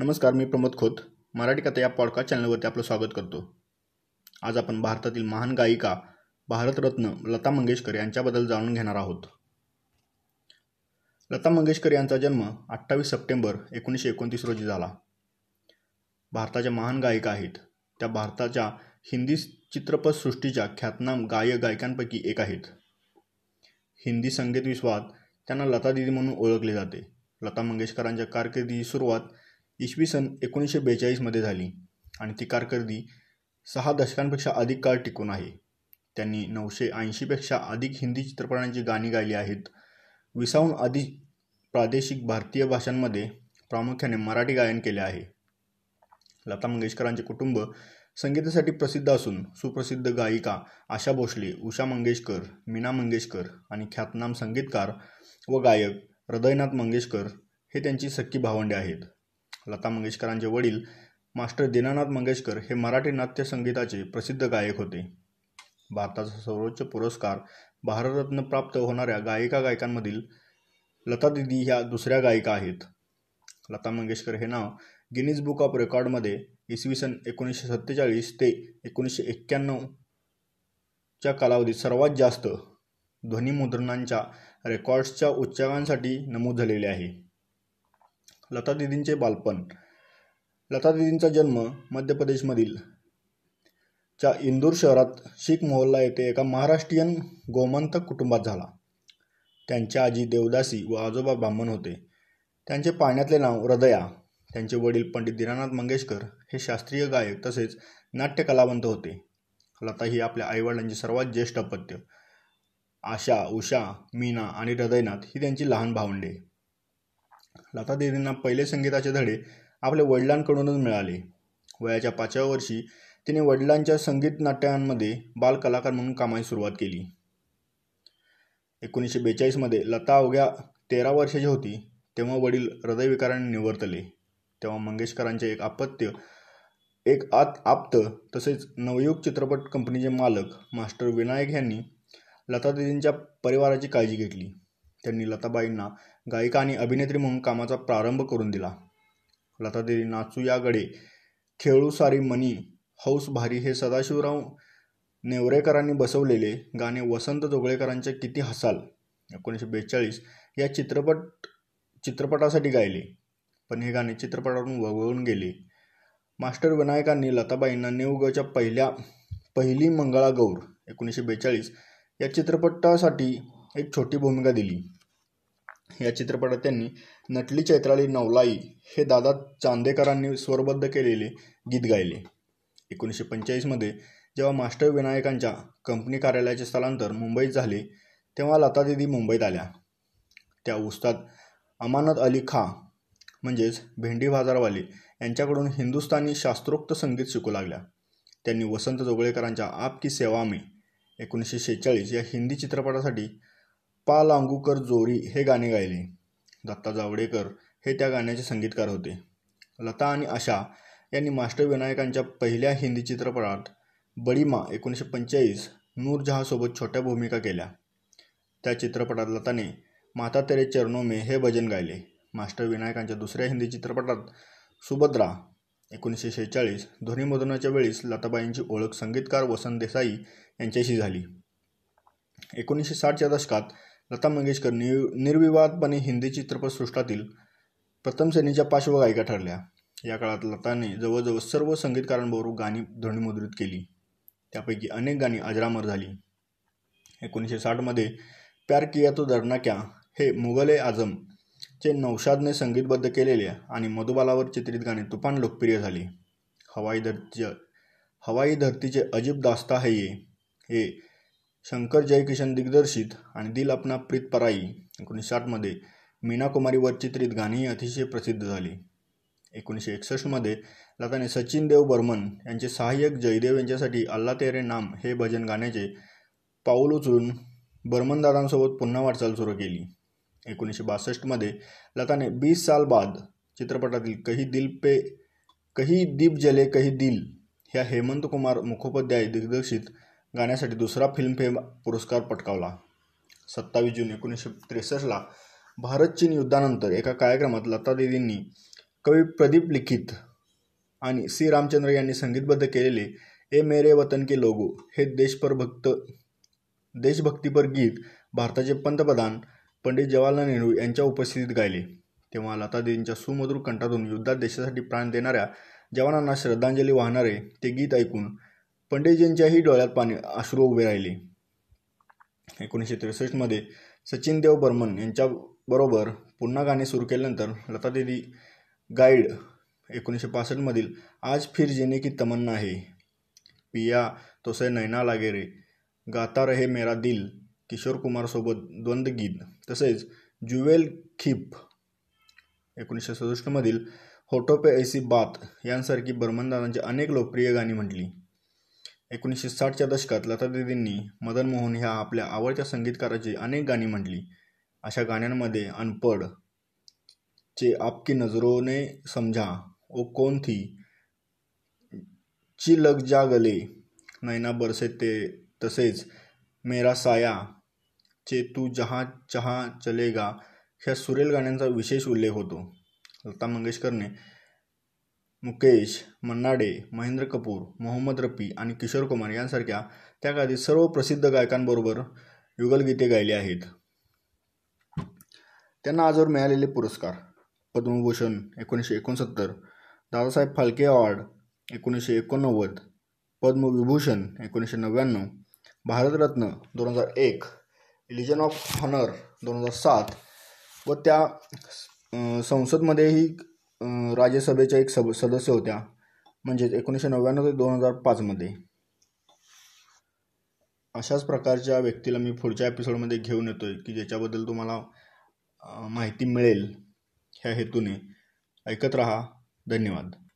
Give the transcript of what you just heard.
नमस्कार मी प्रमोद खोत. मराठी कथा या पॉडकास्ट चॅनलवरती आपलं स्वागत करतो. आज आपण भारतातील महान गायिका भारतरत्न लता मंगेशकर यांच्याबद्दल जाणून घेणार आहोत. लता मंगेशकर यांचा जन्म अठ्ठावीस सप्टेंबर एकोणीसशे एकोणतीस रोजी झाला. भारताच्या महान गायिका आहेत. त्या भारताच्या हिंदी चित्रपटसृष्टीच्या ख्यातनाम गायक गायकांपैकी एक आहेत. हिंदी संगीत विश्वात त्यांना लता दिदी म्हणून ओळखले जाते. लता मंगेशकरांच्या कारकिर्दीची सुरुवात इसवी सन एकोणीसशे बेचाळीसमध्ये झाली आणि ती कारकिर्दी सहा दशकांपेक्षा अधिक काळ टिकून आहे. त्यांनी नऊशे ऐंशीपेक्षा अधिक हिंदी चित्रपटांची गाणी गायली आहेत. विसाहून अधिक प्रादेशिक भारतीय भाषांमध्ये प्रामुख्याने मराठी गायन केले आहे. लता मंगेशकरांचे कुटुंब संगीतासाठी प्रसिद्ध असून सुप्रसिद्ध गायिका आशा भोसले उषा मंगेशकर मीना मंगेशकर आणि ख्यातनाम संगीतकार व गायक हृदयनाथ मंगेशकर हे त्यांची सख्खी भावंडे आहेत. लता मंगेशकरांचे वडील मास्टर दीनानाथ मंगेशकर हे मराठी नाट्य संगीताचे प्रसिद्ध गायक होते. भारताचा सर्वोच्च पुरस्कार भारतरत्न प्राप्त होणाऱ्या गायिका गायकांमधील लता दिदी ह्या दुसऱ्या गायिका आहेत. लता मंगेशकर हे नाव गिनीज बुक ऑफ रेकॉर्डमध्ये इसवी सन एकोणीसशे सत्तेचाळीस ते एकोणीसशे एक्क्याण्णवच्या कालावधीत सर्वात जास्त ध्वनिमुद्रणांच्या रेकॉर्ड्सच्या उच्चांकांसाठी नमूद झालेले आहे. लता दिदींचे बालपण. लता दिदींचा जन्म मध्य प्रदेशमधील च्या इंदूर शहरात शीख मोहल्ला येथे एका महाराष्ट्रीयन गोमंतक कुटुंबात झाला. त्यांच्या आजी देवदासी व आजोबा ब्राह्मण होते. त्यांचे पाण्यातले नाव हृदया त्यांचे वडील पंडित दीनानाथ मंगेशकर हे शास्त्रीय गायक तसेच नाट्यकलावंत होते. लता ही आपल्या आईवडिलांची सर्वात ज्येष्ठ अपत्य आशा उषा मीना आणि हृदयनाथ ही त्यांची लहान भावंडे. लता दीदींना पहिले संगीताचे धडे आपल्या वडिलांकडूनच मिळाले. वयाच्या पाचव्या वर्षी तिने वडिलांच्या संगीत नाट्यांमध्ये बालकलाकार म्हणून कामाची सुरुवात केली. एकोणीसशे बेचाळीसमध्ये लता अवघ्या तेरा वर्षाची होती तेव्हा वडील हृदयविकाराने निवर्तले. तेव्हा मंगेशकरांचे एक अपत्य एक आत आप्त तसेच नवयुग चित्रपट कंपनीचे मालक मास्टर विनायक यांनी लता दिदींच्या परिवाराची काळजी घेतली. त्यांनी लताबाईंना गायिका आणि अभिनेत्री म्हणून कामाचा प्रारंभ करून दिला. लतादेवी नाचू या गडे खेळू सारी मनी हौस भारी हे सदाशिवराव नेवरेकरांनी बसवलेले गाणे वसंत जोगळेकरांचे किती हसाल एकोणीसशे बेचाळीस या चित्रपट चित्रपटासाठी गायले. पण हे गाणे चित्रपटातून वगळून गेले. मास्टर विनायकांनी लताबाईंना नेवगच्या पहिल्या पहिली मंगळा गौर एकोणीसशे बेचाळीस या चित्रपटासाठी एक छोटी भूमिका दिली. या चित्रपटात त्यांनी नटली चैत्राली नवलाई हे दादा चांदेकरांनी स्वरबद्ध केलेले गीत गायले. एकोणीसशे पंचेचाळीसमध्ये जेव्हा मास्टर विनायकांच्या कंपनी कार्यालयाचे स्थलांतर मुंबईत झाले तेव्हा लतादिदी मुंबईत आल्या. त्या उस्ताद अमानत अली खा म्हणजेच भेंडी बाजारवाले यांच्याकडून हिंदुस्थानी शास्त्रोक्त संगीत शिकू लागल्या. त्यांनी वसंत जोगळेकरांच्या आप की सेवा में एकोणीसशे शेहेचाळीस या हिंदी चित्रपटासाठी पा लांगूकर जोरी हे गाणे गायले. दत्ता जावडेकर हे त्या गाण्याचे संगीतकार होते. लता आणि आशा यांनी मास्टर विनायकांच्या पहिल्या हिंदी चित्रपटात बडीमा एकोणीसशे पंचेचाळीस नूरजहासोबत छोट्या भूमिका केल्या. त्या चित्रपटात लताने माता तेरे चरणो मे हे भजन गायले. मास्टर विनायकांच्या दुसऱ्या हिंदी चित्रपटात सुभद्रा एकोणीसशे शेहेचाळीस ध्वनिमुद्रणाच्या वेळीस लताबाईंची ओळख संगीतकार वसंत देसाई यांच्याशी झाली. एकोणीसशे साठच्या दशकात लता मंगेशकर नि निर्विवादपणे हिंदी चित्रपटसृष्टातील प्रथम श्रेणीच्या पार्श्वगायिका ठरल्या. या काळात लताने जवळजवळ सर्व संगीतकारांबरोबर गाणी ध्वनिमुद्रित केली. त्यापैकी अनेक गाणी अजरामर झाली. एकोणीसशे साठमध्ये प्यार किया तो डरना क्या? हे मुघल ए आझम चे नौशादने संगीतबद्ध केलेले आणि मधुबालावर चित्रित गाणे तुफान लोकप्रिय झाले. हवाई धरतीचे हवाई धरतीचे अजीब दास्ता है ये. हे शंकर जयकिशन दिग्दर्शित आणि दिल अपना प्रीत पराई एकोणीसशे साठमध्ये मीना कुमारीवर चित्रित गाणीही अतिशय प्रसिद्ध झाली. एकोणीसशे एकसष्टमध्ये लताने सचिन देव बर्मन यांचे सहाय्यक जयदेव यांच्यासाठी अल्ला तेरे नाम हे भजन गाण्याचे पाऊल उचलून बर्मनदादांसोबत पुन्हा वाटचाल सुरू केली. एकोणीसशे बासष्टमध्ये लताने बीस साल बाद चित्रपटातील कही दिल पे कही दीप जले कही दिल ह्या हेमंत कुमार मुखोपाध्याय दिग्दर्शित गाण्यासाठी दुसरा फिल्मफेअर पुरस्कार पटकावला. सत्तावीस जून एकोणीसशे त्रेसष्टला भारत चीन युद्धानंतर एका कार्यक्रमात लता देवींनी कवी प्रदीप लिखित आणि सी. रामचंद्र यांनी संगीतबद्ध केलेले ए मेरे वतन के लोगो हे देशपरभक्त देशभक्तीपर गीत भारताचे पंतप्रधान पंडित जवाहरलाल नेहरू यांच्या उपस्थितीत गायले. तेव्हा लतादींच्या सुमधुर कंठातून युद्धात देशासाठी प्राण देणाऱ्या जवानांना श्रद्धांजली वाहणारे ते गीत ऐकून पंडितजींच्याही डोळ्यात पाणी अश्रू उभे राहिले. एकोणीसशे त्रेसष्टमध्ये सचिन देव बर्मन यांच्याबरोबर पुन्हा गाणे सुरू केल्यानंतर लतादेवी गाईड एकोणीसशे पासष्टमधील आज फिर जेने की तमन्ना आहे पिया तोसे नैना लागे रे. गाता रहे मेरा दिल किशोर कुमारसोबत द्वंद्वगीत तसेच जुवेल खिप एकोणीसशे सदुसष्टमधील होटो पे ऐसी बात यांसारखी बर्मनदारांची अनेक लोकप्रिय गाणी म्हटली. एकोणीसशे साठच्या दशकात लतादीदींनी मदन मोहन ह्या आपल्या आवडत्या संगीतकाराची अनेक गाणी म्हटली अशा गाण्यांमध्ये अनपड चे आपकी नजरोने समझा ओ कोण थी? ची लग जा गले नैना बरसे ते तसेच मेरा साया चे तू जहा चहा चलेगा ह्या सुरेल गाण्यांचा विशेष उल्लेख होतो. लता मंगेशकरने मुकेश मन्नाडे महेंद्र कपूर मोहम्मद रफी आणि किशोर कुमार यांसारख्या त्या काळातील सर्व प्रसिद्ध गायकांबरोबर युगलगीते गायली आहेत. त्यांना आजवर मिळालेले पुरस्कार पद्मभूषण एकोणीसशे एकोणसत्तर दादासाहेब फाल्के अवॉर्ड एकोणीसशे एकोणनव्वद पद्मविभूषण एकोणीसशे नव्याण्णव भारतरत्न दोन हजार एक लिजन ऑफ हॉनर दोन हजार सात व त्या संसदमध्येही राज्यसभेच्या एक सब सदस्य होत्या. म्हणजेच एकोणीसशे नव्याण्णव ते दोन हजार पाचमध्ये अशाच प्रकारच्या व्यक्तीला मी पुढच्या एपिसोडमध्ये घेऊन येतो आहे की ज्याच्याबद्दल तुम्हाला माहिती मिळेल. ह्या हेतूने. ऐकत रहा. धन्यवाद.